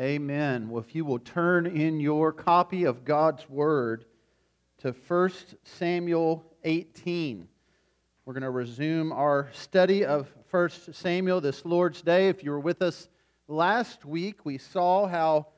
Amen. Well, if you will turn in your copy of God's Word to 1 Samuel 18. We're going to resume our study of 1 Samuel this Lord's Day. If you were with us last week, we saw how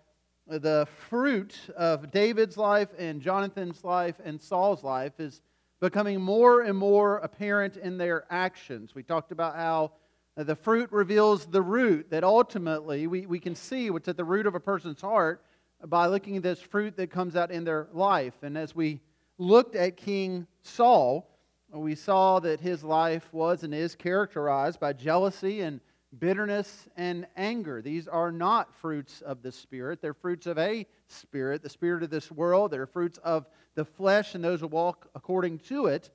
the fruit of David's life and Jonathan's life and Saul's life is becoming more and more apparent in their actions. We talked about how Uh, the fruit reveals the root, that ultimately we, we can see what's at the root of a person's heart by looking at this fruit that comes out in their life. And as we looked at King Saul, we saw that his life was and is characterized by jealousy and bitterness and anger. These are not fruits of the Spirit. They're fruits of a spirit, the spirit of this world. They're fruits of the flesh and those who walk according to it.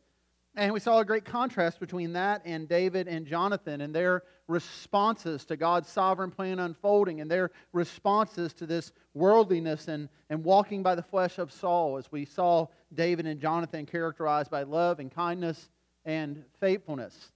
And we saw a great contrast between that and David and Jonathan and their responses to God's sovereign plan unfolding and their responses to this worldliness and, and walking by the flesh of Saul, as we saw David and Jonathan characterized by love and kindness and faithfulness.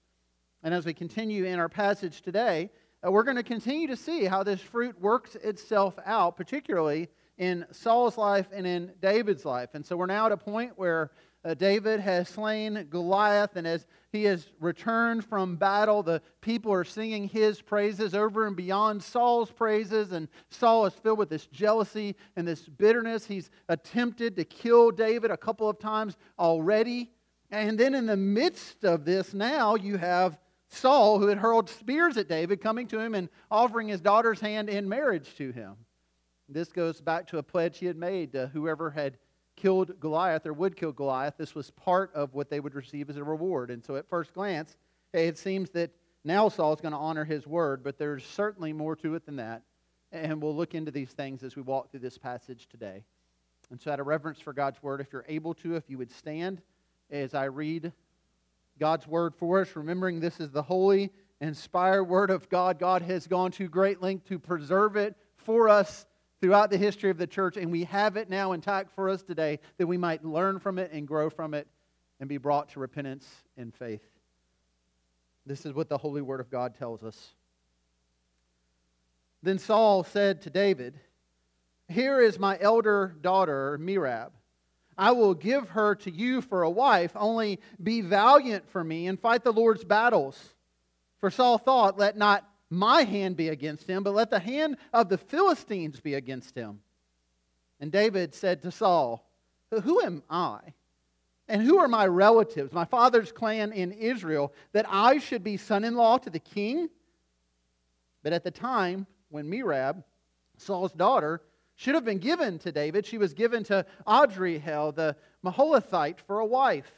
And as we continue in our passage today, uh, we're going to continue to see how this fruit works itself out, particularly in Saul's life and in David's life. And so we're now at a point where uh, David has slain Goliath, and as he has returned from battle, the people are singing his praises over and beyond Saul's praises. And Saul is filled with this jealousy and this bitterness. He's attempted to kill David a couple of times already. And then in the midst of this, now you have Saul, who had hurled spears at David, coming to him and offering his daughter's hand in marriage to him. This goes back to a pledge he had made to whoever had killed Goliath or would kill Goliath, this was part of what they would receive as a reward. And so at first glance, it seems that now Saul is going to honor his word, but there's certainly more to it than that. And we'll look into these things as we walk through this passage today. And so, out of reverence for God's word, if you're able to, if you would stand as I read God's word for us, remembering this is the holy, inspired word of God. God has gone to great length to preserve it for us throughout the history of the church, and we have it now intact for us today that we might learn from it and grow from it and be brought to repentance and faith. This is what the Holy Word of God tells us. Then Saul said to David, Here is my elder daughter, Merab. I will give her to you for a wife, only be valiant for me and fight the Lord's battles. For Saul thought, Let not my hand be against him, but let the hand of the Philistines be against him. And David said to Saul, Who am I? And who are my relatives, my father's clan in Israel, that I should be son in law to the king? But at the time when Merab, Saul's daughter, should have been given to David, she was given to Adriel, the Meholathite, for a wife.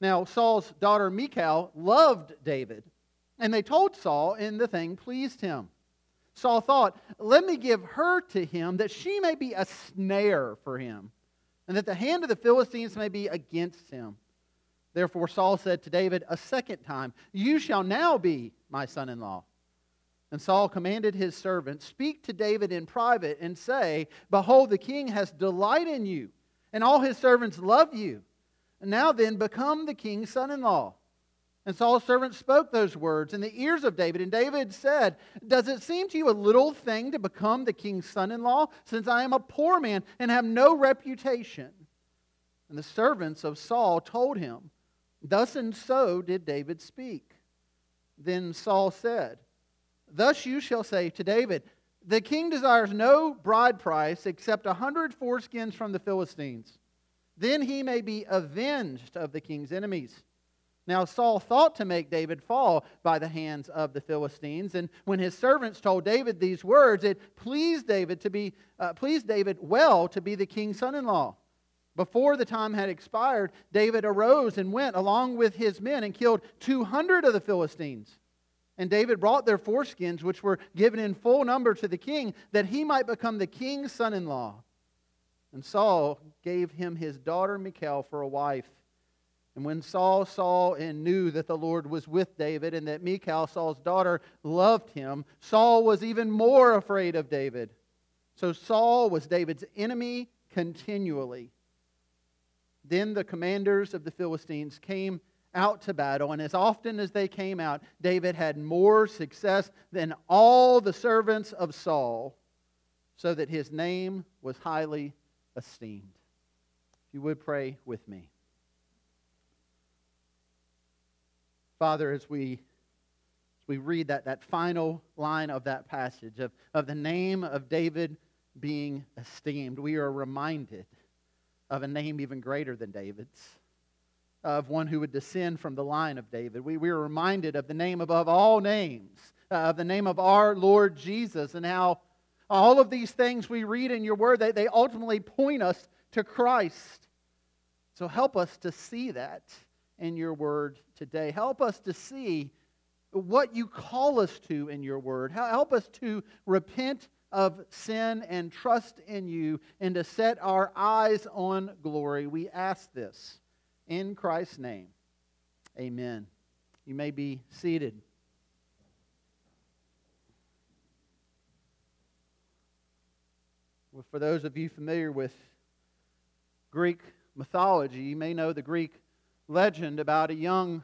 Now, Saul's daughter Michal loved David and they told Saul, and the thing pleased him. Saul thought, Let me give her to him that she may be a snare for him, and that the hand of the Philistines may be against him. Therefore, Saul said to David a second time, You shall now be my son in law. And Saul commanded his servant, Speak to David in private and say, Behold, the king has delight in you, and all his servants love you. Now then, become the king's son in law. And Saul's servant spoke those words in the ears of David. And David said, Does it seem to you a little thing to become the king's son in law, since I am a poor man and have no reputation? And the servants of Saul told him, Thus and so did David speak. Then Saul said, Thus you shall say to David, The king desires no bride price except a hundred foreskins from the Philistines. Then he may be avenged of the king's enemies. Now, Saul thought to make David fall by the hands of the Philistines. And when his servants told David these words, it pleased David to be, uh, pleased David well to be the king's son in law. Before the time had expired, David arose and went along with his men and killed 200 of the Philistines. And David brought their foreskins, which were given in full number to the king, that he might become the king's son in law. And Saul gave him his daughter Michal for a wife. And when Saul saw and knew that the Lord was with David and that Michal, Saul's daughter, loved him, Saul was even more afraid of David. So Saul was David's enemy continually. Then the commanders of the Philistines came out to battle, and as often as they came out, David had more success than all the servants of Saul. so that his name was highly esteemed. If you would pray with me. Father, as we, as we read that, that final line of that passage of, of the name of David being esteemed, we are reminded of a name even greater than David's, of one who would descend from the line of David. We, we are reminded of the name above all names, uh, of the name of our Lord Jesus, and how all of these things we read in your word, they, they ultimately point us to Christ. So help us to see that in your word today. Help us to see what you call us to in your word. Help us to repent of sin and trust in you and to set our eyes on glory. We ask this in Christ's name. Amen. You may be seated. Well, for those of you familiar with Greek mythology, you may know the Greek legend about a young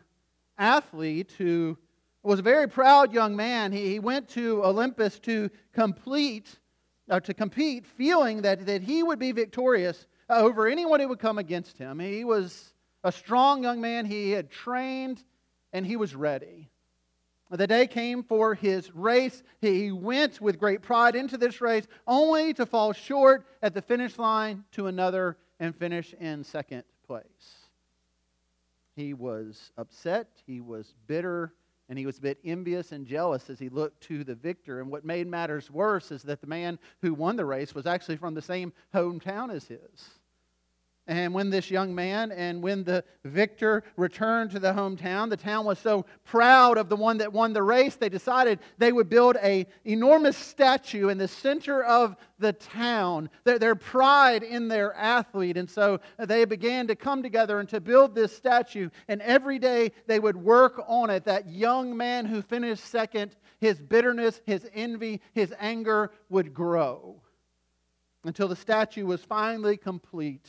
athlete who was a very proud young man. He, he went to Olympus to complete or to compete, feeling that, that he would be victorious uh, over anyone who would come against him. He was a strong young man. He had trained and he was ready. The day came for his race. He went with great pride into this race, only to fall short at the finish line to another and finish in second place. He was upset, he was bitter, and he was a bit envious and jealous as he looked to the victor. And what made matters worse is that the man who won the race was actually from the same hometown as his. And when this young man and when the victor returned to the hometown, the town was so proud of the one that won the race, they decided they would build a enormous statue in the center of the town, their, their pride in their athlete. And so they began to come together and to build this statue. And every day they would work on it. That young man who finished second, his bitterness, his envy, his anger would grow until the statue was finally complete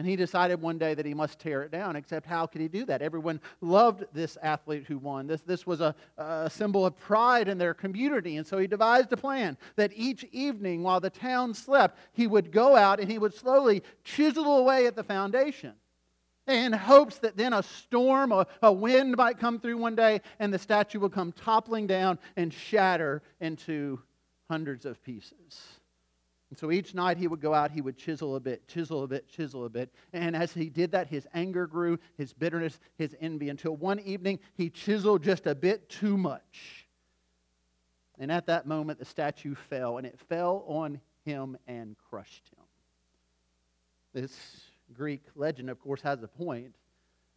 and he decided one day that he must tear it down, except how could he do that? Everyone loved this athlete who won. This, this was a, a symbol of pride in their community. And so he devised a plan that each evening while the town slept, he would go out and he would slowly chisel away at the foundation in hopes that then a storm, a, a wind might come through one day and the statue would come toppling down and shatter into hundreds of pieces. And so each night he would go out, he would chisel a bit, chisel a bit, chisel a bit. And as he did that, his anger grew, his bitterness, his envy, until one evening he chiseled just a bit too much. And at that moment, the statue fell, and it fell on him and crushed him. This Greek legend, of course, has a point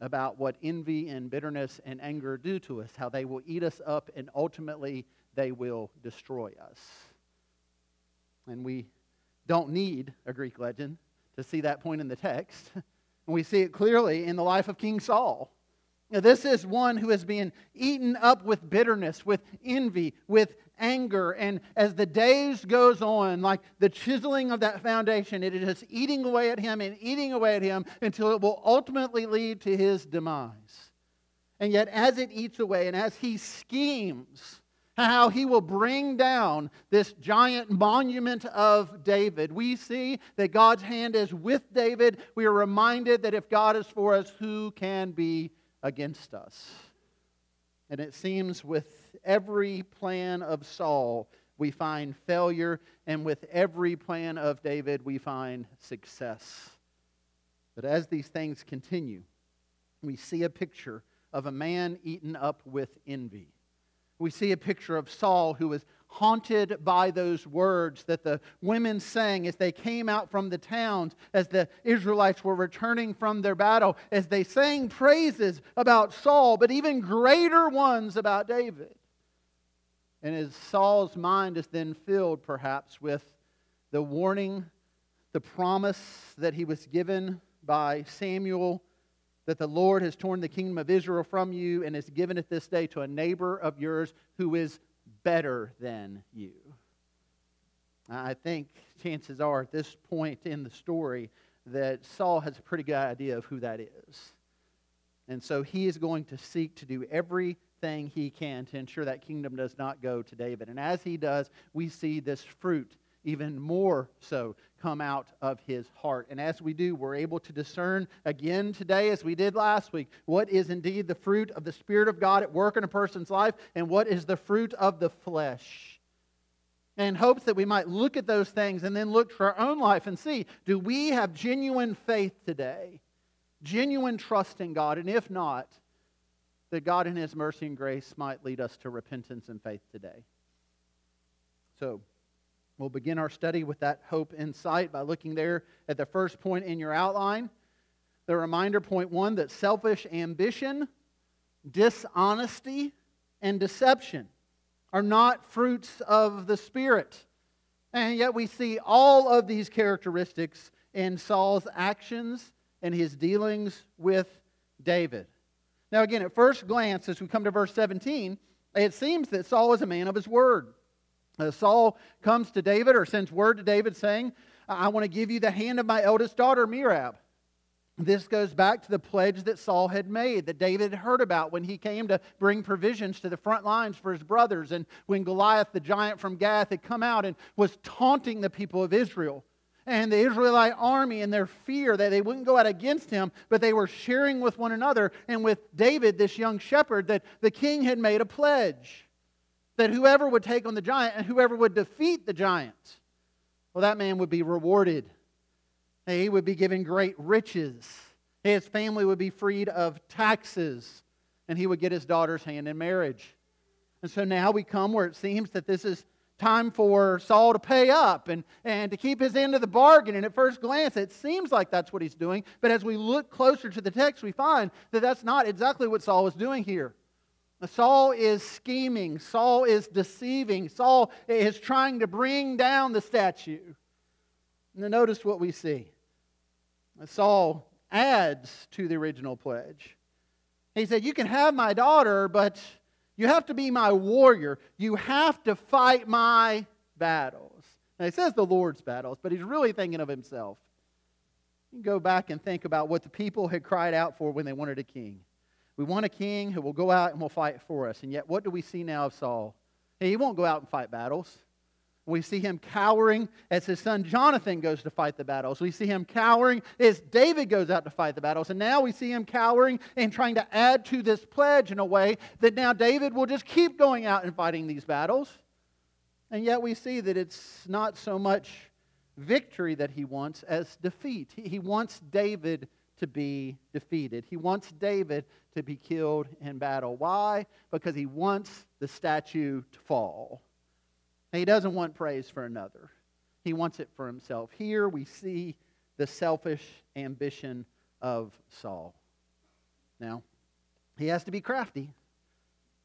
about what envy and bitterness and anger do to us, how they will eat us up, and ultimately they will destroy us. And we don't need a Greek legend to see that point in the text. And we see it clearly in the life of King Saul. Now, this is one who is being eaten up with bitterness, with envy, with anger. And as the days goes on, like the chiseling of that foundation, it is just eating away at him and eating away at him until it will ultimately lead to his demise. And yet, as it eats away and as he schemes how he will bring down this giant monument of David. We see that God's hand is with David. We are reminded that if God is for us, who can be against us? And it seems with every plan of Saul, we find failure, and with every plan of David, we find success. But as these things continue, we see a picture of a man eaten up with envy we see a picture of Saul who was haunted by those words that the women sang as they came out from the towns, as the Israelites were returning from their battle, as they sang praises about Saul, but even greater ones about David. And as Saul's mind is then filled, perhaps, with the warning, the promise that he was given by Samuel that the Lord has torn the kingdom of Israel from you and has given it this day to a neighbor of yours who is better than you. I think chances are at this point in the story that Saul has a pretty good idea of who that is. And so he is going to seek to do everything he can to ensure that kingdom does not go to David. And as he does, we see this fruit even more so come out of his heart. And as we do, we're able to discern again today, as we did last week, what is indeed the fruit of the Spirit of God at work in a person's life and what is the fruit of the flesh. And hopes that we might look at those things and then look to our own life and see do we have genuine faith today? Genuine trust in God? And if not, that God in His mercy and grace might lead us to repentance and faith today. So, we'll begin our study with that hope in sight by looking there at the first point in your outline. The reminder, point one, that selfish ambition, dishonesty, and deception are not fruits of the Spirit. And yet we see all of these characteristics in Saul's actions and his dealings with David. Now, again, at first glance, as we come to verse 17, it seems that Saul is a man of his word. Uh, Saul comes to David or sends word to David saying, I want to give you the hand of my eldest daughter, Merab. This goes back to the pledge that Saul had made, that David had heard about when he came to bring provisions to the front lines for his brothers, and when Goliath, the giant from Gath, had come out and was taunting the people of Israel and the Israelite army in their fear that they wouldn't go out against him, but they were sharing with one another and with David, this young shepherd, that the king had made a pledge that whoever would take on the giant and whoever would defeat the giant, well, that man would be rewarded. He would be given great riches. His family would be freed of taxes, and he would get his daughter's hand in marriage. And so now we come where it seems that this is time for Saul to pay up and, and to keep his end of the bargain. And at first glance, it seems like that's what he's doing. But as we look closer to the text, we find that that's not exactly what Saul was doing here. Saul is scheming, Saul is deceiving, Saul is trying to bring down the statue. Now, notice what we see. Saul adds to the original pledge. He said, You can have my daughter, but you have to be my warrior. You have to fight my battles. Now, he says the Lord's battles, but he's really thinking of himself. You go back and think about what the people had cried out for when they wanted a king. We want a king who will go out and will fight for us. And yet, what do we see now of Saul? He won't go out and fight battles. We see him cowering as his son Jonathan goes to fight the battles. We see him cowering as David goes out to fight the battles. And now we see him cowering and trying to add to this pledge in a way that now David will just keep going out and fighting these battles. And yet we see that it's not so much victory that he wants as defeat. He wants David to be defeated. He wants David to be killed in battle. Why? Because he wants the statue to fall. He doesn't want praise for another, he wants it for himself. Here we see the selfish ambition of Saul. Now, he has to be crafty.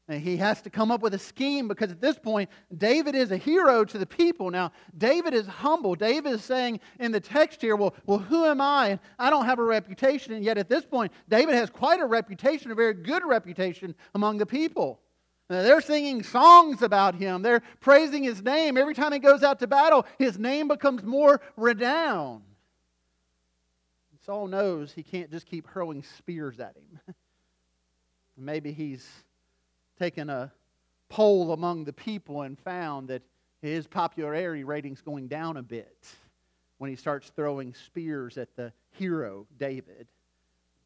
And he has to come up with a scheme because at this point, David is a hero to the people. Now, David is humble. David is saying in the text here, well, well, who am I? I don't have a reputation. And yet at this point, David has quite a reputation, a very good reputation among the people. Uh, they're singing songs about him. They're praising his name. Every time he goes out to battle, his name becomes more renowned. Saul knows he can't just keep hurling spears at him. Maybe he's taken a poll among the people and found that his popularity rating's going down a bit when he starts throwing spears at the hero, David.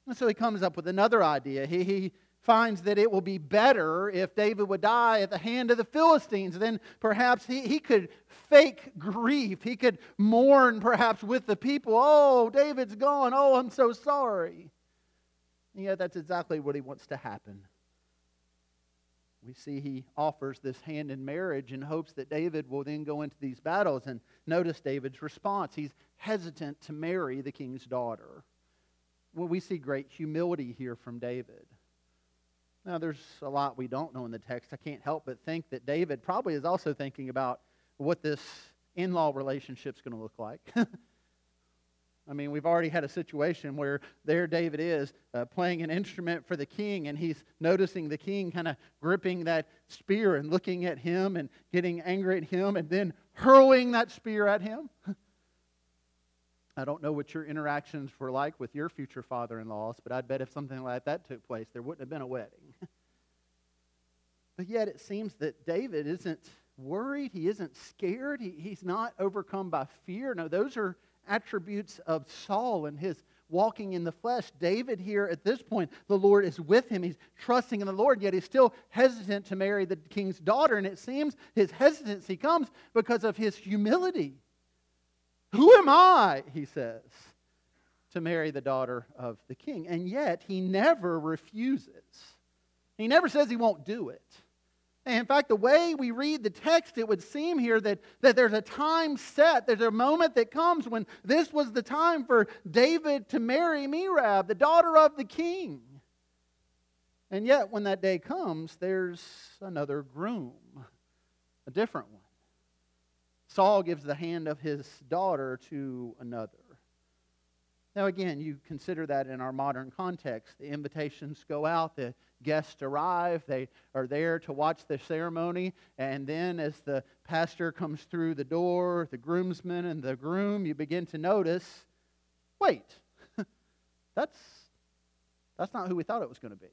And so he comes up with another idea. He, he finds that it will be better if David would die at the hand of the Philistines. Then perhaps he, he could fake grief. He could mourn perhaps with the people. Oh, David's gone. Oh, I'm so sorry. And yet that's exactly what he wants to happen. We see he offers this hand in marriage in hopes that David will then go into these battles. And notice David's response. He's hesitant to marry the king's daughter. Well, we see great humility here from David. Now, there's a lot we don't know in the text. I can't help but think that David probably is also thinking about what this in law relationship is going to look like. I mean, we've already had a situation where there David is uh, playing an instrument for the king, and he's noticing the king kind of gripping that spear and looking at him and getting angry at him and then hurling that spear at him. I don't know what your interactions were like with your future father in laws, but I'd bet if something like that took place, there wouldn't have been a wedding. but yet it seems that David isn't worried. He isn't scared. He, he's not overcome by fear. No, those are attributes of Saul and his walking in the flesh. David, here at this point, the Lord is with him. He's trusting in the Lord, yet he's still hesitant to marry the king's daughter. And it seems his hesitancy comes because of his humility. Who am I, he says, to marry the daughter of the king? And yet he never refuses. He never says he won't do it. In fact, the way we read the text, it would seem here that, that there's a time set, there's a moment that comes when this was the time for David to marry Merab, the daughter of the king. And yet, when that day comes, there's another groom, a different one. Saul gives the hand of his daughter to another. Now, again, you consider that in our modern context. The invitations go out, the guests arrive, they are there to watch the ceremony, and then as the pastor comes through the door, the groomsman and the groom, you begin to notice wait, that's, that's not who we thought it was going to be.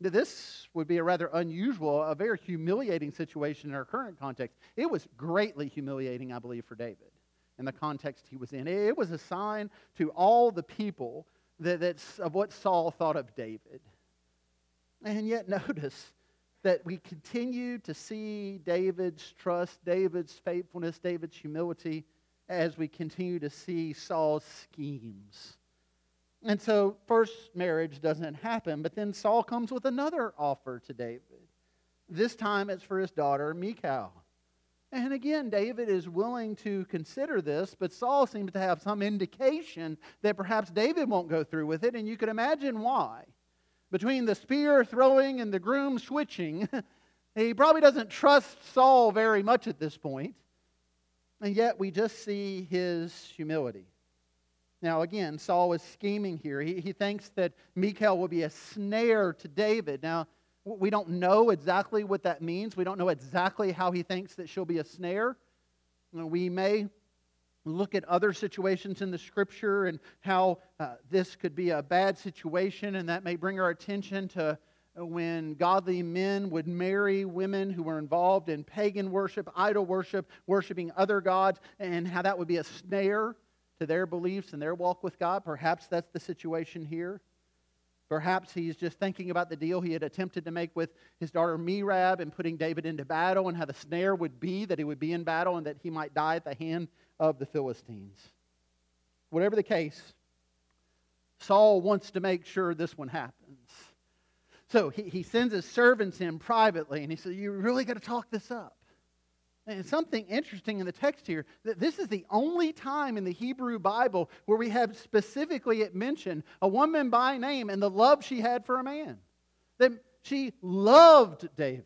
Now, This would be a rather unusual, a very humiliating situation in our current context. It was greatly humiliating, I believe, for David in the context he was in. It was a sign to all the people that, that's of what Saul thought of David. And yet, notice that we continue to see David's trust, David's faithfulness, David's humility as we continue to see Saul's schemes. And so, first marriage doesn't happen, but then Saul comes with another offer to David. This time it's for his daughter, Michal. And again, David is willing to consider this, but Saul seems to have some indication that perhaps David won't go through with it, and you can imagine why. Between the spear throwing and the groom switching, he probably doesn't trust Saul very much at this point. And yet we just see his humility. Now, again, Saul is scheming here. He, he thinks that Michal will be a snare to David. Now, we don't know exactly what that means. We don't know exactly how he thinks that she'll be a snare. We may look at other situations in the scripture and how uh, this could be a bad situation, and that may bring our attention to when godly men would marry women who were involved in pagan worship, idol worship, worshiping other gods, and how that would be a snare to their beliefs and their walk with God. Perhaps that's the situation here. Perhaps he's just thinking about the deal he had attempted to make with his daughter Merab and putting David into battle and how the snare would be that he would be in battle and that he might die at the hand of the Philistines. Whatever the case, Saul wants to make sure this one happens. So he, he sends his servants in privately and he says, You really got to talk this up. And something interesting in the text here that this is the only time in the Hebrew Bible where we have specifically it mentioned a woman by name and the love she had for a man. That she loved David.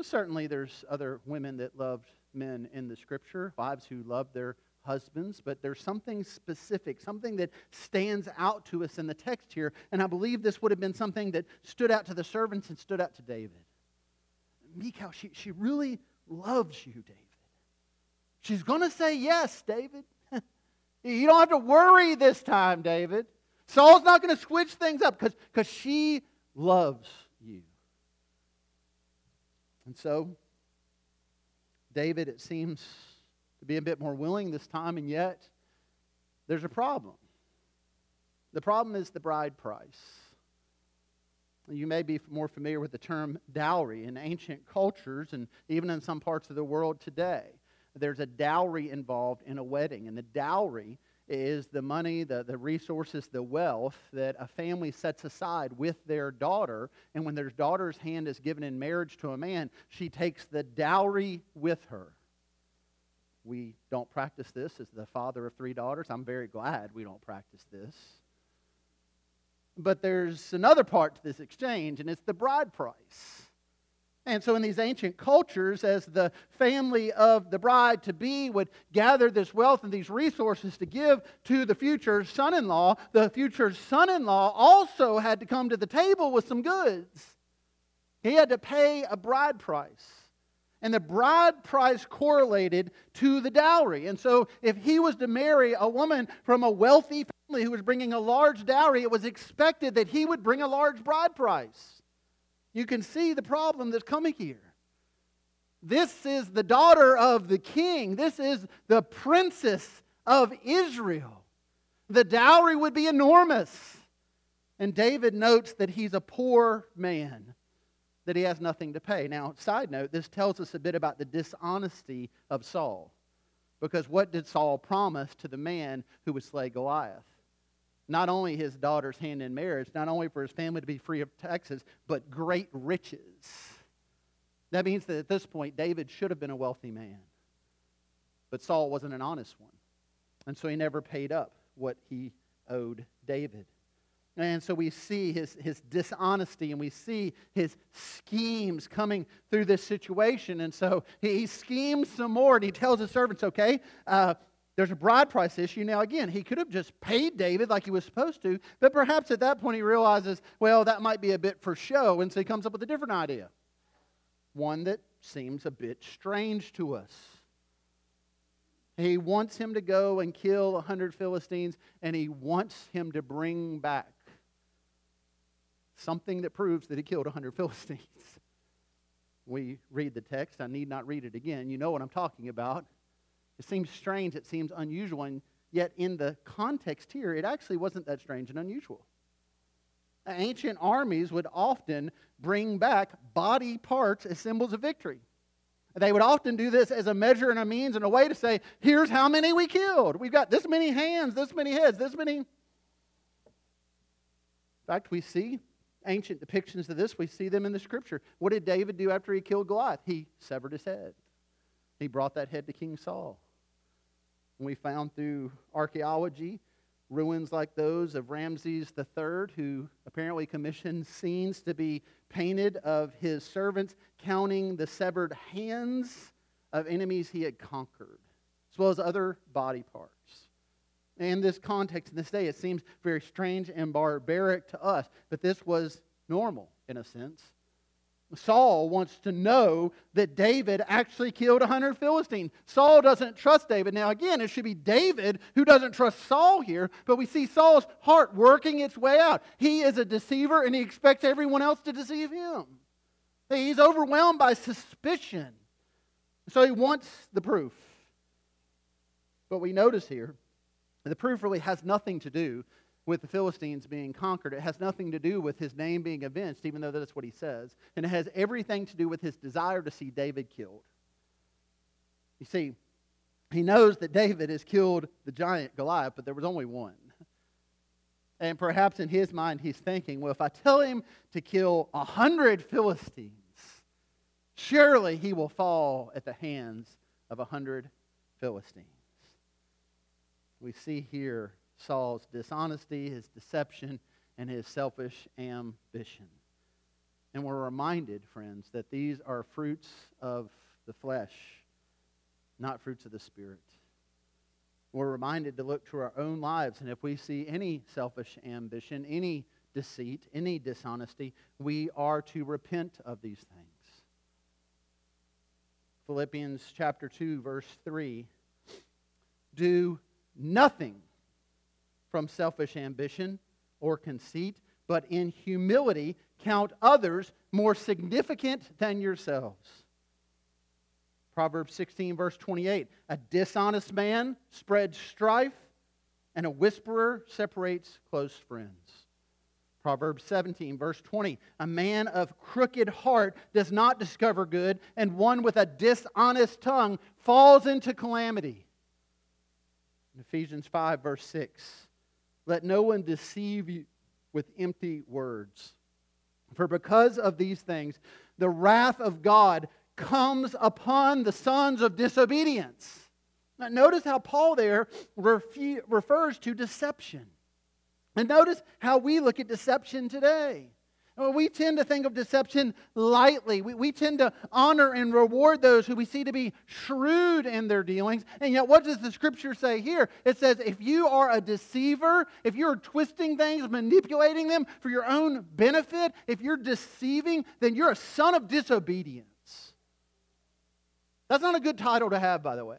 Certainly, there's other women that loved men in the scripture, wives who love their husbands, but there's something specific, something that stands out to us in the text here. And I believe this would have been something that stood out to the servants and stood out to David. Michal, she, she really loves you, David. She's going to say yes, David. you don't have to worry this time, David. Saul's not going to switch things up because she loves you. And so, David, it seems to be a bit more willing this time, and yet there's a problem. The problem is the bride price. You may be more familiar with the term dowry in ancient cultures and even in some parts of the world today. There's a dowry involved in a wedding, and the dowry is the money, the, the resources, the wealth that a family sets aside with their daughter. And when their daughter's hand is given in marriage to a man, she takes the dowry with her. We don't practice this as the father of three daughters. I'm very glad we don't practice this. But there's another part to this exchange, and it's the bride price. And so, in these ancient cultures, as the family of the bride to be would gather this wealth and these resources to give to the future son in law, the future son in law also had to come to the table with some goods. He had to pay a bride price. And the bride price correlated to the dowry. And so, if he was to marry a woman from a wealthy family who was bringing a large dowry, it was expected that he would bring a large bride price. You can see the problem that's coming here. This is the daughter of the king. This is the princess of Israel. The dowry would be enormous. And David notes that he's a poor man, that he has nothing to pay. Now, side note, this tells us a bit about the dishonesty of Saul. Because what did Saul promise to the man who would slay Goliath? Not only his daughter's hand in marriage, not only for his family to be free of taxes, but great riches. That means that at this point, David should have been a wealthy man. But Saul wasn't an honest one. And so he never paid up what he owed David. And so we see his, his dishonesty and we see his schemes coming through this situation. And so he, he schemes some more and he tells his servants, okay, uh, there's a bride price issue. Now, again, he could have just paid David like he was supposed to, but perhaps at that point he realizes, well, that might be a bit for show. And so he comes up with a different idea, one that seems a bit strange to us. He wants him to go and kill a hundred Philistines, and he wants him to bring back something that proves that he killed a hundred Philistines. We read the text. I need not read it again. You know what I'm talking about. It seems strange, it seems unusual, and yet in the context here, it actually wasn't that strange and unusual. Ancient armies would often bring back body parts as symbols of victory. They would often do this as a measure and a means and a way to say, here's how many we killed. We've got this many hands, this many heads, this many. In fact, we see ancient depictions of this. We see them in the scripture. What did David do after he killed Goliath? He severed his head. He brought that head to King Saul. And we found through archaeology ruins like those of Ramses III, who apparently commissioned scenes to be painted of his servants counting the severed hands of enemies he had conquered, as well as other body parts. In this context, in this day, it seems very strange and barbaric to us, but this was normal in a sense. Saul wants to know that David actually killed 100 Philistines. Saul doesn't trust David. Now, again, it should be David who doesn't trust Saul here, but we see Saul's heart working its way out. He is a deceiver and he expects everyone else to deceive him. He's overwhelmed by suspicion. So he wants the proof. But we notice here, the proof really has nothing to do with the Philistines being conquered. It has nothing to do with his name being avenged, even though that's what he says. And it has everything to do with his desire to see David killed. You see, he knows that David has killed the giant Goliath, but there was only one. And perhaps in his mind, he's thinking, well, if I tell him to kill a hundred Philistines, surely he will fall at the hands of a hundred Philistines. We see here Saul's dishonesty, his deception, and his selfish ambition. And we're reminded, friends, that these are fruits of the flesh, not fruits of the Spirit. We're reminded to look to our own lives, and if we see any selfish ambition, any deceit, any dishonesty, we are to repent of these things. Philippians chapter 2, verse 3 Do nothing from selfish ambition or conceit, but in humility count others more significant than yourselves. Proverbs 16, verse 28 A dishonest man spreads strife, and a whisperer separates close friends. Proverbs 17, verse 20 A man of crooked heart does not discover good, and one with a dishonest tongue falls into calamity. Ephesians 5, verse 6 let no one deceive you with empty words. For because of these things, the wrath of God comes upon the sons of disobedience. Now, notice how Paul there refu- refers to deception. And notice how we look at deception today. We tend to think of deception lightly. We, we tend to honor and reward those who we see to be shrewd in their dealings. And yet, what does the scripture say here? It says, if you are a deceiver, if you're twisting things, manipulating them for your own benefit, if you're deceiving, then you're a son of disobedience. That's not a good title to have, by the way.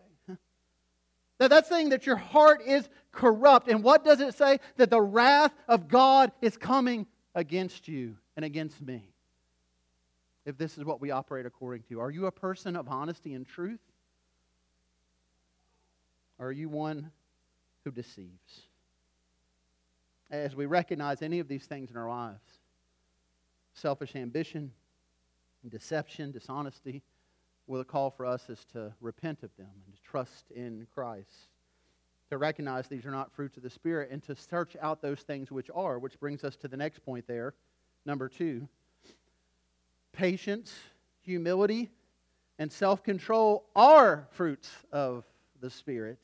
That's saying that your heart is corrupt. And what does it say? That the wrath of God is coming against you and against me. if this is what we operate according to. Are you a person of honesty and truth? Or are you one who deceives? As we recognize any of these things in our lives selfish ambition, deception, dishonesty well, the call for us is to repent of them and to trust in Christ. To recognize these are not fruits of the Spirit and to search out those things which are, which brings us to the next point there. Number two patience, humility, and self control are fruits of the Spirit.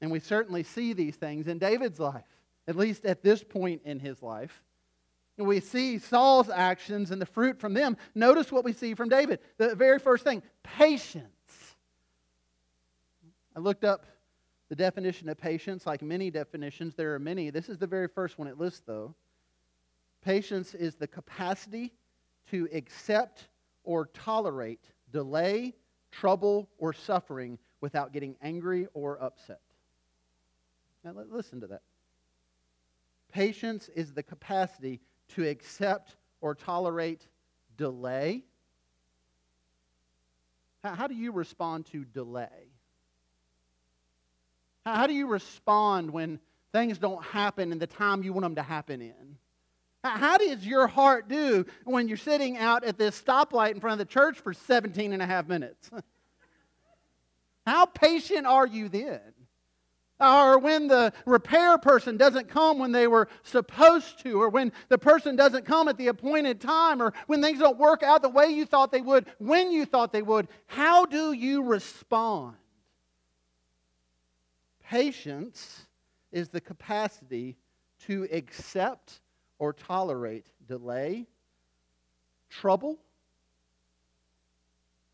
And we certainly see these things in David's life, at least at this point in his life. And we see Saul's actions and the fruit from them. Notice what we see from David. The very first thing patience. I looked up the definition of patience, like many definitions. There are many. This is the very first one it lists, though. Patience is the capacity to accept or tolerate delay, trouble, or suffering without getting angry or upset. Now, listen to that. Patience is the capacity to accept or tolerate delay? How, do you respond to delay? How, do you respond when things don't happen in the time you want them to happen in? How does your heart do when you're sitting out at this stoplight in front of the church for 17 and a half minutes? How patient are you then? or when the repair person doesn't come when they were supposed to, or when the person doesn't come at the appointed time, or when things don't work out the way you thought they would, when you thought they would, how do you respond? Patience is the capacity to accept or tolerate delay, trouble,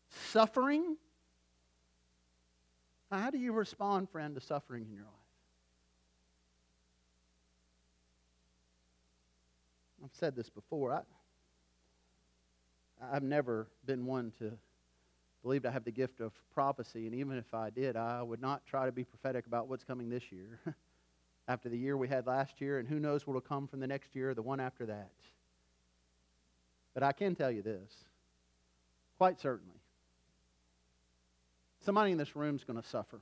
suffering, how do you respond, friend, to suffering in your life? I've said this before. I, I've never been one to believe I have the gift of prophecy, and even if I did, I would not try to be prophetic about what's coming this year. after the year we had last year, and who knows what will come from the next year or the one after that. But I can tell you this quite certainly Somebody in this room is going to suffer.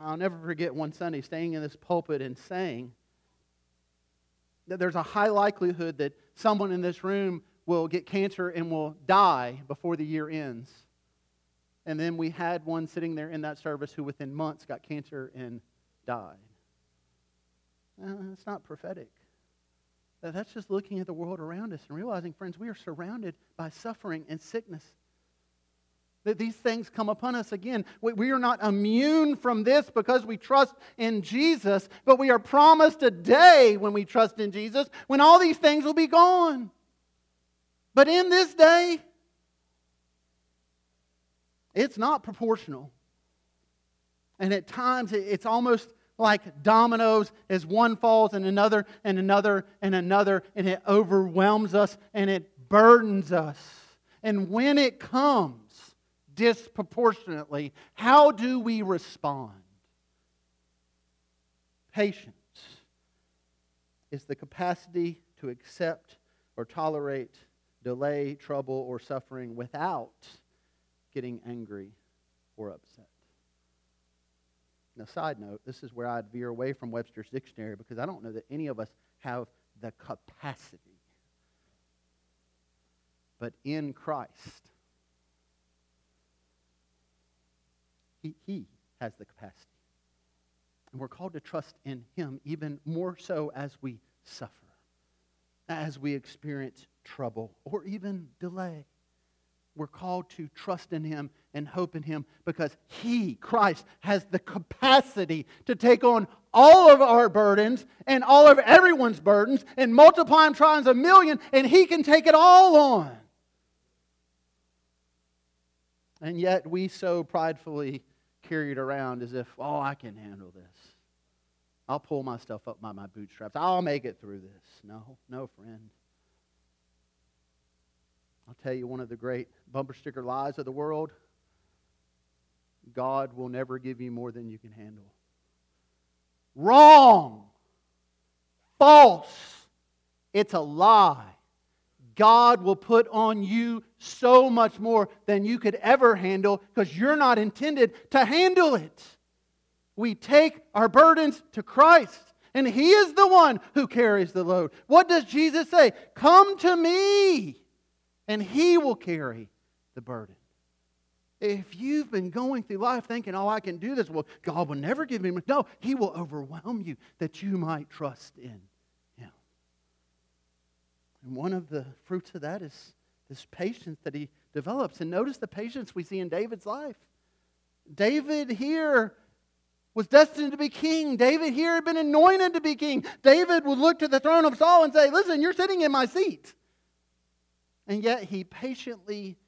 I'll never forget one Sunday staying in this pulpit and saying that there's a high likelihood that someone in this room will get cancer and will die before the year ends. And then we had one sitting there in that service who within months got cancer and died. Uh, it's not prophetic. That's just looking at the world around us and realizing, friends, we are surrounded by suffering and sickness. That these things come upon us again. We are not immune from this because we trust in Jesus, but we are promised a day when we trust in Jesus when all these things will be gone. But in this day, it's not proportional. And at times, it's almost like dominoes as one falls and another and another and another, and it overwhelms us and it burdens us. And when it comes disproportionately, how do we respond? Patience is the capacity to accept or tolerate delay, trouble, or suffering without getting angry or upset. Now, side note, this is where I'd veer away from Webster's dictionary because I don't know that any of us have the capacity. But in Christ, he, he has the capacity. And we're called to trust in Him even more so as we suffer, as we experience trouble or even delay we're called to trust in Him and hope in Him because He, Christ, has the capacity to take on all of our burdens and all of everyone's burdens and multiply them times a million, and He can take it all on. And yet we so pridefully carry it around as if, oh, I can handle this. I'll pull myself up by my bootstraps. I'll make it through this. No, no, friend. I'll tell you one of the great bumper sticker lies of the world God will never give you more than you can handle. Wrong. false. It's a lie. God will put on you so much more than you could ever handle because you're not intended to handle it. We take our burdens to Christ, and He is the one who carries the load. What does Jesus say? Come to me, and He will carry the burden. If you've been going through life thinking, oh, I can do this, well, God will never give me. No, He will overwhelm you that you might trust in Him. And one of the fruits of that is this patience that He develops. And notice the patience we see in David's life. David here was destined to be king. David here had been anointed to be king. David would look to the throne of Saul and say, Listen, you're sitting in my seat. And yet he patiently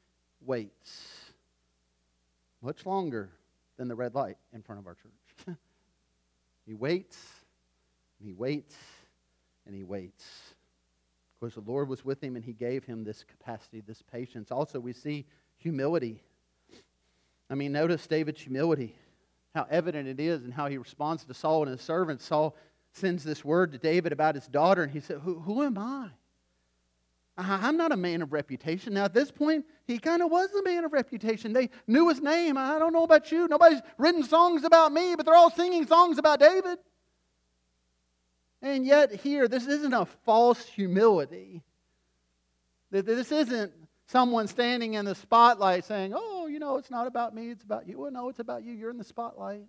waits much longer than the red light in front of our church. he waits, and he waits, and he waits. Of course, the Lord was with him, and he gave him this capacity, this patience. Also, we see humility. I mean, notice David's humility, how evident it is, and how he responds to Saul and his servants. Saul sends this word to David about his daughter, and he said, Who, who am I? Uh-huh, I'm not a man of reputation. Now, at this point, he kind of was a man of reputation. They knew his name. I don't know about you. Nobody's written songs about me, but they're all singing songs about David. And yet, here, this isn't a false humility. This isn't someone standing in the spotlight saying, Oh, you know, it's not about me, it's about you. Well, no, it's about you. You're in the spotlight.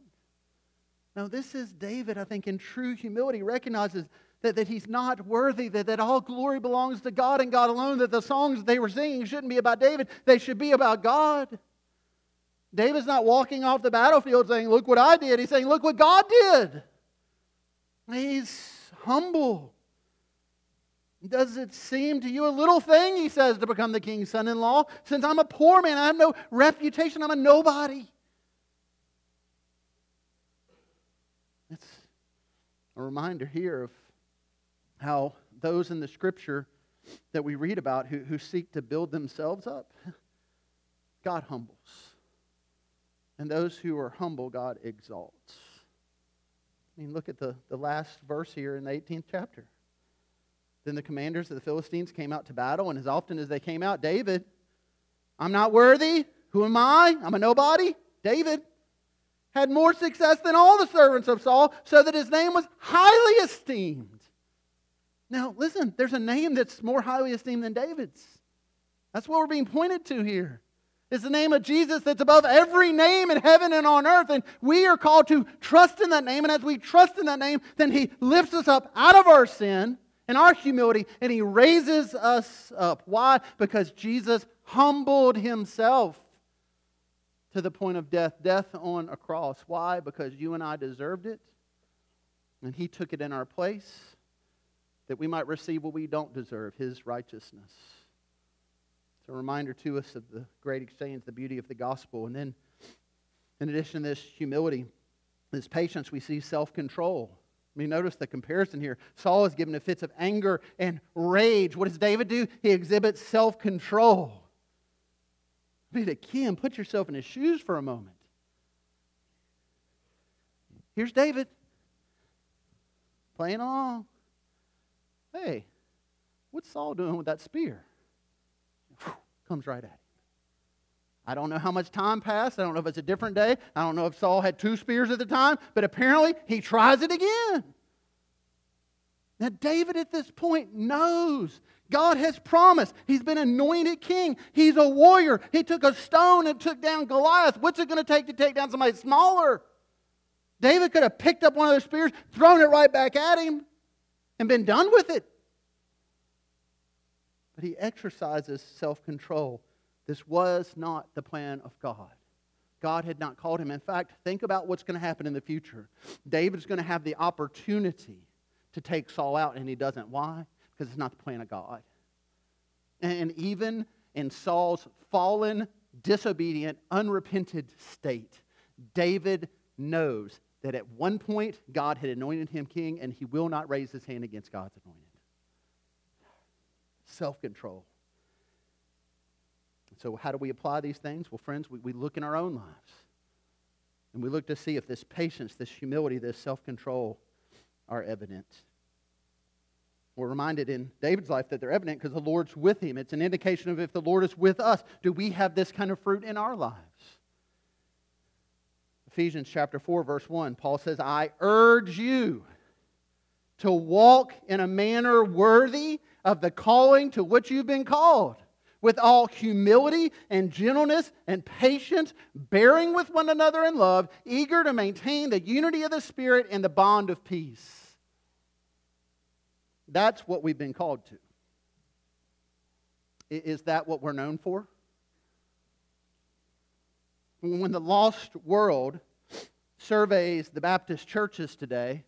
No, this is David, I think, in true humility, recognizes that, that he's not worthy, that, that all glory belongs to God and God alone, that the songs they were singing shouldn't be about David, they should be about God. David's not walking off the battlefield saying, Look what I did. He's saying, Look what God did. He's humble. Does it seem to you a little thing, he says, to become the king's son in law? Since I'm a poor man, I have no reputation, I'm a nobody. It's a reminder here of how those in the scripture that we read about who, who seek to build themselves up, God humbles. And those who are humble, God exalts. I mean, look at the, the last verse here in the 18th chapter. Then the commanders of the Philistines came out to battle, and as often as they came out, David, I'm not worthy. Who am I? I'm a nobody. David had more success than all the servants of Saul, so that his name was highly esteemed. Now, listen, there's a name that's more highly esteemed than David's. That's what we're being pointed to here. It's the name of Jesus that's above every name in heaven and on earth. And we are called to trust in that name. And as we trust in that name, then He lifts us up out of our sin and our humility and He raises us up. Why? Because Jesus humbled Himself to the point of death, death on a cross. Why? Because you and I deserved it. And He took it in our place that we might receive what we don't deserve his righteousness. It's a reminder to us of the great exchange, the beauty of the gospel. And then, in addition to this humility, this patience, we see self control. I mean, notice the comparison here. Saul is given to fits of anger and rage. What does David do? He exhibits self control. Be the and put yourself in his shoes for a moment. Here's David playing along. Hey, what's Saul doing with that spear? Whew, comes right at him. I don't know how much time passed. I don't know if it's a different day. I don't know if Saul had two spears at the time, but apparently he tries it again. Now, David at this point knows God has promised. He's been anointed king. He's a warrior. He took a stone and took down Goliath. What's it going to take to take down somebody smaller? David could have picked up one of those spears, thrown it right back at him and been done with it. But he exercises self control. This was not the plan of God. God had not called him. In fact, think about what's going to happen in the future. David's going to have the opportunity to take Saul out, and he doesn't. Why? Because it's not the plan of God. And even in Saul's fallen, disobedient, unrepented state, David knows that at one point God had anointed him king and he will not raise his hand against God's anointed. Self control. So, how do we apply these things? Well, friends, we, we look in our own lives and we look to see if this patience, this humility, this self control are evident. We're reminded in David's life that they're evident because the Lord's with him. It's an indication of if the Lord is with us, do we have this kind of fruit in our lives? Ephesians chapter 4, verse 1, Paul says, I urge you to walk in a manner worthy of the calling to which you've been called, with all humility and gentleness and patience, bearing with one another in love, eager to maintain the unity of the Spirit and the bond of peace. That's what we've been called to. Is that what we're known for? When the lost world surveys the Baptist churches today,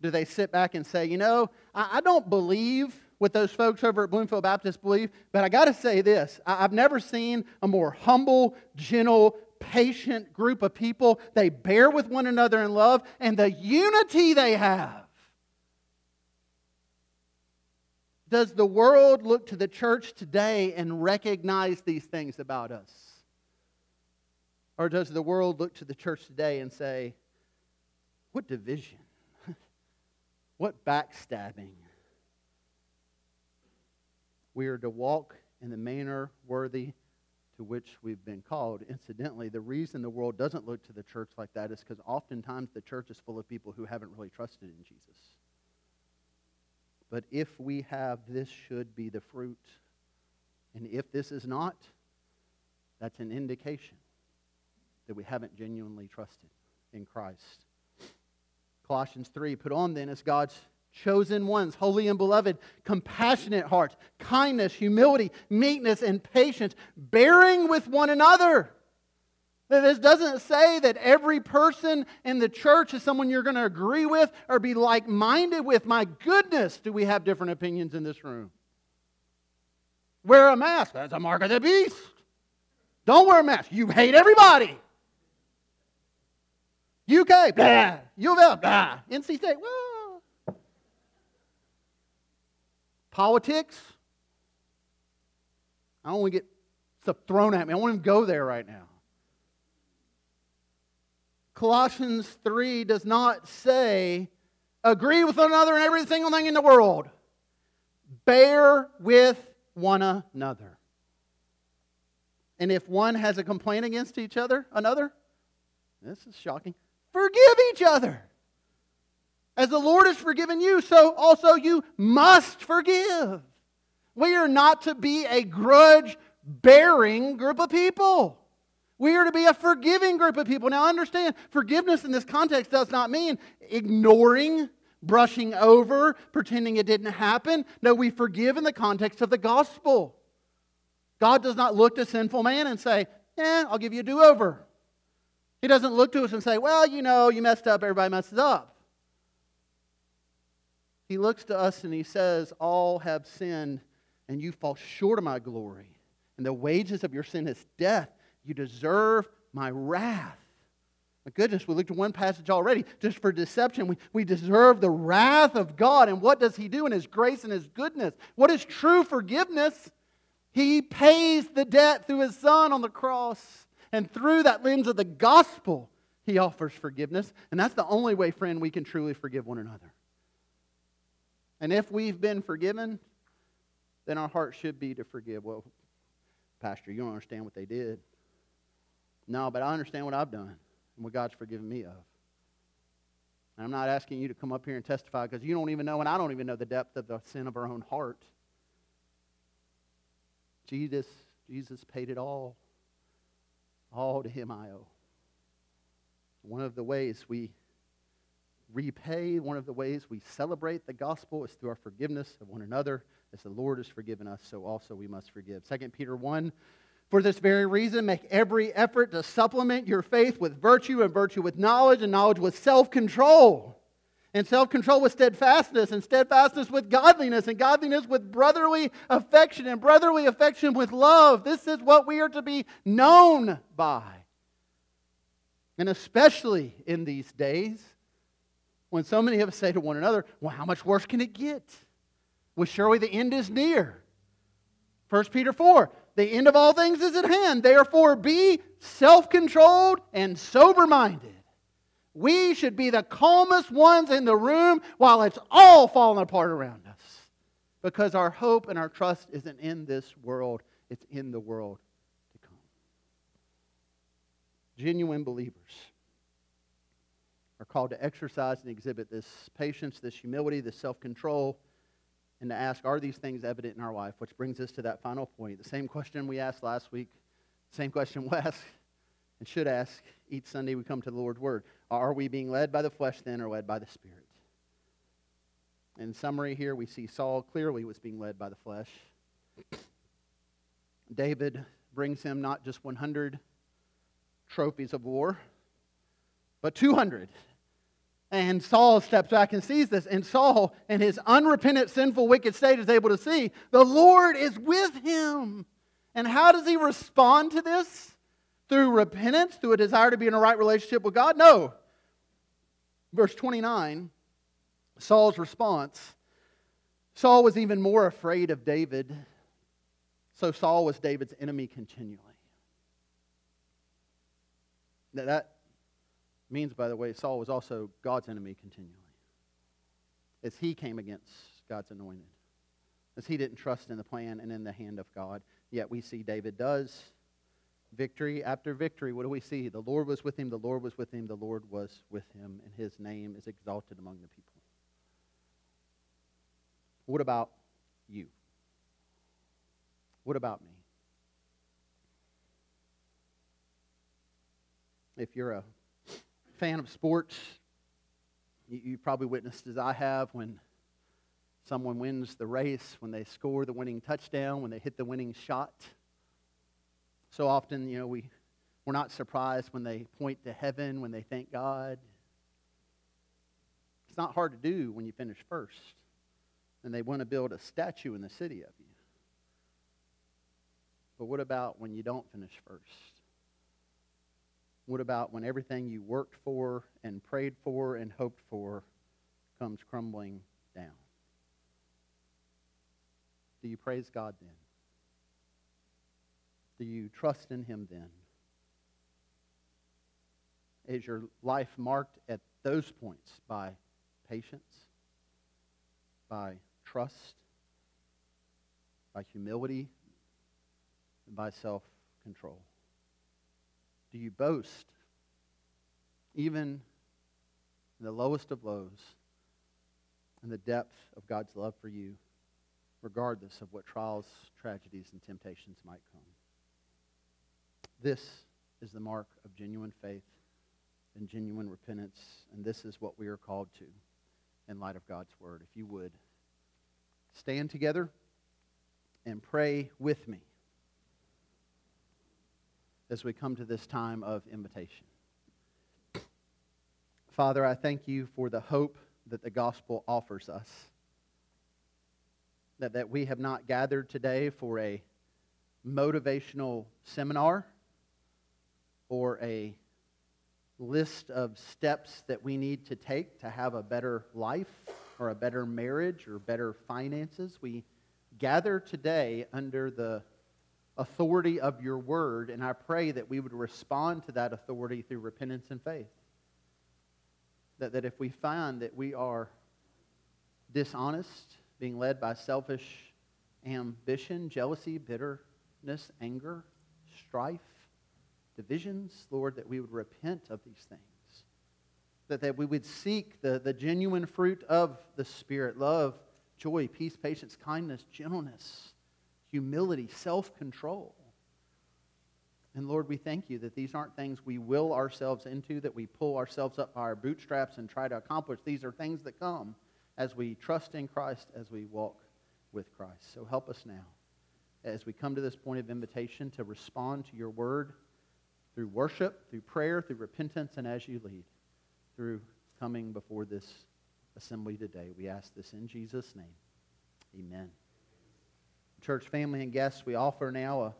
do they sit back and say, you know, I don't believe what those folks over at Bloomfield Baptist believe, but I got to say this I've never seen a more humble, gentle, patient group of people. They bear with one another in love, and the unity they have Does the world look to the church today and recognize these things about us? Or does the world look to the church today and say, what division? what backstabbing? We are to walk in the manner worthy to which we've been called. Incidentally, the reason the world doesn't look to the church like that is because oftentimes the church is full of people who haven't really trusted in Jesus. But if we have, this should be the fruit. And if this is not, that's an indication that we haven't genuinely trusted in Christ. Colossians 3 Put on then as God's chosen ones, holy and beloved, compassionate hearts, kindness, humility, meekness, and patience, bearing with one another this doesn't say that every person in the church is someone you're going to agree with or be like minded with. My goodness, do we have different opinions in this room? Wear a mask. That's a mark of the beast. Don't wear a mask. You hate everybody. UK, blah. U of L, blah. NC State, whoa. Politics. I don't want to get stuff thrown at me. I want to go there right now. Colossians 3 does not say, agree with one another in every single thing in the world. Bear with one another. And if one has a complaint against each other, another, this is shocking, forgive each other. As the Lord has forgiven you, so also you must forgive. We are not to be a grudge bearing group of people. We are to be a forgiving group of people. Now, understand, forgiveness in this context does not mean ignoring, brushing over, pretending it didn't happen. No, we forgive in the context of the gospel. God does not look to sinful man and say, Eh, I'll give you a do over. He doesn't look to us and say, Well, you know, you messed up, everybody messes up. He looks to us and he says, All have sinned, and you fall short of my glory. And the wages of your sin is death. You deserve my wrath. My goodness, we looked at one passage already just for deception. We, we deserve the wrath of God. And what does He do in His grace and His goodness? What is true forgiveness? He pays the debt through His Son on the cross. And through that lens of the gospel, He offers forgiveness. And that's the only way, friend, we can truly forgive one another. And if we've been forgiven, then our heart should be to forgive. Well, Pastor, you don't understand what they did. No, but I understand what I've done and what God's forgiven me of. And I'm not asking you to come up here and testify because you don't even know, and I don't even know the depth of the sin of our own heart. Jesus, Jesus paid it all. All to him I owe. One of the ways we repay, one of the ways we celebrate the gospel is through our forgiveness of one another. As the Lord has forgiven us, so also we must forgive. 2 Peter 1 for this very reason, make every effort to supplement your faith with virtue, and virtue with knowledge, and knowledge with self control, and self control with steadfastness, and steadfastness with godliness, and godliness with brotherly affection, and brotherly affection with love. This is what we are to be known by. And especially in these days, when so many of us say to one another, Well, how much worse can it get? Well, surely the end is near. 1 Peter 4 the end of all things is at hand. Therefore, be self controlled and sober minded. We should be the calmest ones in the room while it's all falling apart around us. Because our hope and our trust isn't in this world, it's in the world to come. Genuine believers are called to exercise and exhibit this patience, this humility, this self control, and to ask, are these things evident in our life? Which brings us to that final point. The same question we asked last week, same question we ask and should ask each Sunday we come to the Lord's Word. Are we being led by the flesh then or led by the Spirit? In summary, here we see Saul clearly was being led by the flesh. David brings him not just 100 trophies of war, but 200. And Saul steps back and sees this. And Saul, in his unrepentant, sinful, wicked state, is able to see the Lord is with him. And how does he respond to this? Through repentance, through a desire to be in a right relationship with God? No. Verse 29, Saul's response Saul was even more afraid of David, so Saul was David's enemy continually. Now that means, by the way, Saul was also God's enemy continually. As he came against God's anointed. As he didn't trust in the plan and in the hand of God. Yet we see David does. Victory after victory. What do we see? The Lord was with him, the Lord was with him, the Lord was with him, and his name is exalted among the people. What about you? What about me? If you're a fan of sports, you, probably witnessed, as I have, when someone wins the race, when they score the winning touchdown, when they hit the winning shot. So often, you know, we, we're not surprised when they point to heaven, when they thank God. It's not hard to do when you finish first. And they want to build a statue in the city of you. But what about when you don't finish first? What about when everything you worked for and prayed for and hoped for comes crumbling down? Do you praise God then? Do you trust in Him then? Is your life marked at those points by patience, by trust, by humility, and by self control? Do you boast, even in the lowest of lows, in the depth of God's love for you, regardless of what trials, tragedies, and temptations might come? This is the mark of genuine faith and genuine repentance, and this is what we are called to in light of God's word. If you would stand together and pray with me as we come to this time of invitation. Father, I thank you for the hope that the gospel offers us. That, that we have not gathered today for a motivational seminar or a list of steps that we need to take to have a better life or a better marriage or better finances. We gather today under the authority of your word, and I pray that we would respond to that authority through repentance and faith. That, that if we find that we are dishonest, being led by selfish ambition, jealousy, bitterness, anger, strife, divisions, Lord, that we would repent of these things. That, that we would seek the, the genuine fruit of the Spirit love, joy, peace, patience, kindness, gentleness humility, self control. And Lord, we thank you that these aren't things we will ourselves into, that we pull ourselves up by our bootstraps and try to accomplish. These are things that come as we trust in Christ, as we walk with Christ. So help us now as we come to this point of invitation to respond to your word through worship, through prayer, through repentance, and as you lead, through coming before this assembly today. We ask this in Jesus' name. Amen church family and guests, we offer now a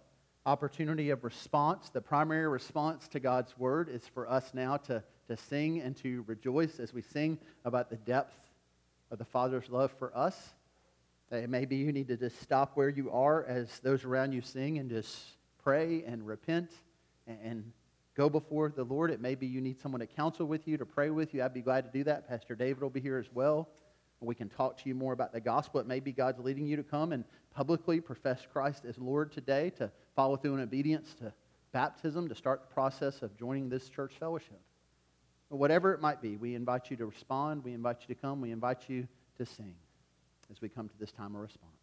opportunity of response. The primary response to God's word is for us now to, to sing and to rejoice as we sing about the depth of the Father's love for us. Uh, maybe you need to just stop where you are as those around you sing and just pray and repent and go before the Lord. It may be you need someone to counsel with you, to pray with you. I'd be glad to do that. Pastor David will be here as well. We can talk to you more about the gospel. It may be God's leading you to come and publicly profess Christ as Lord today, to follow through in obedience to baptism, to start the process of joining this church fellowship. But whatever it might be, we invite you to respond. We invite you to come. We invite you to sing as we come to this time of response.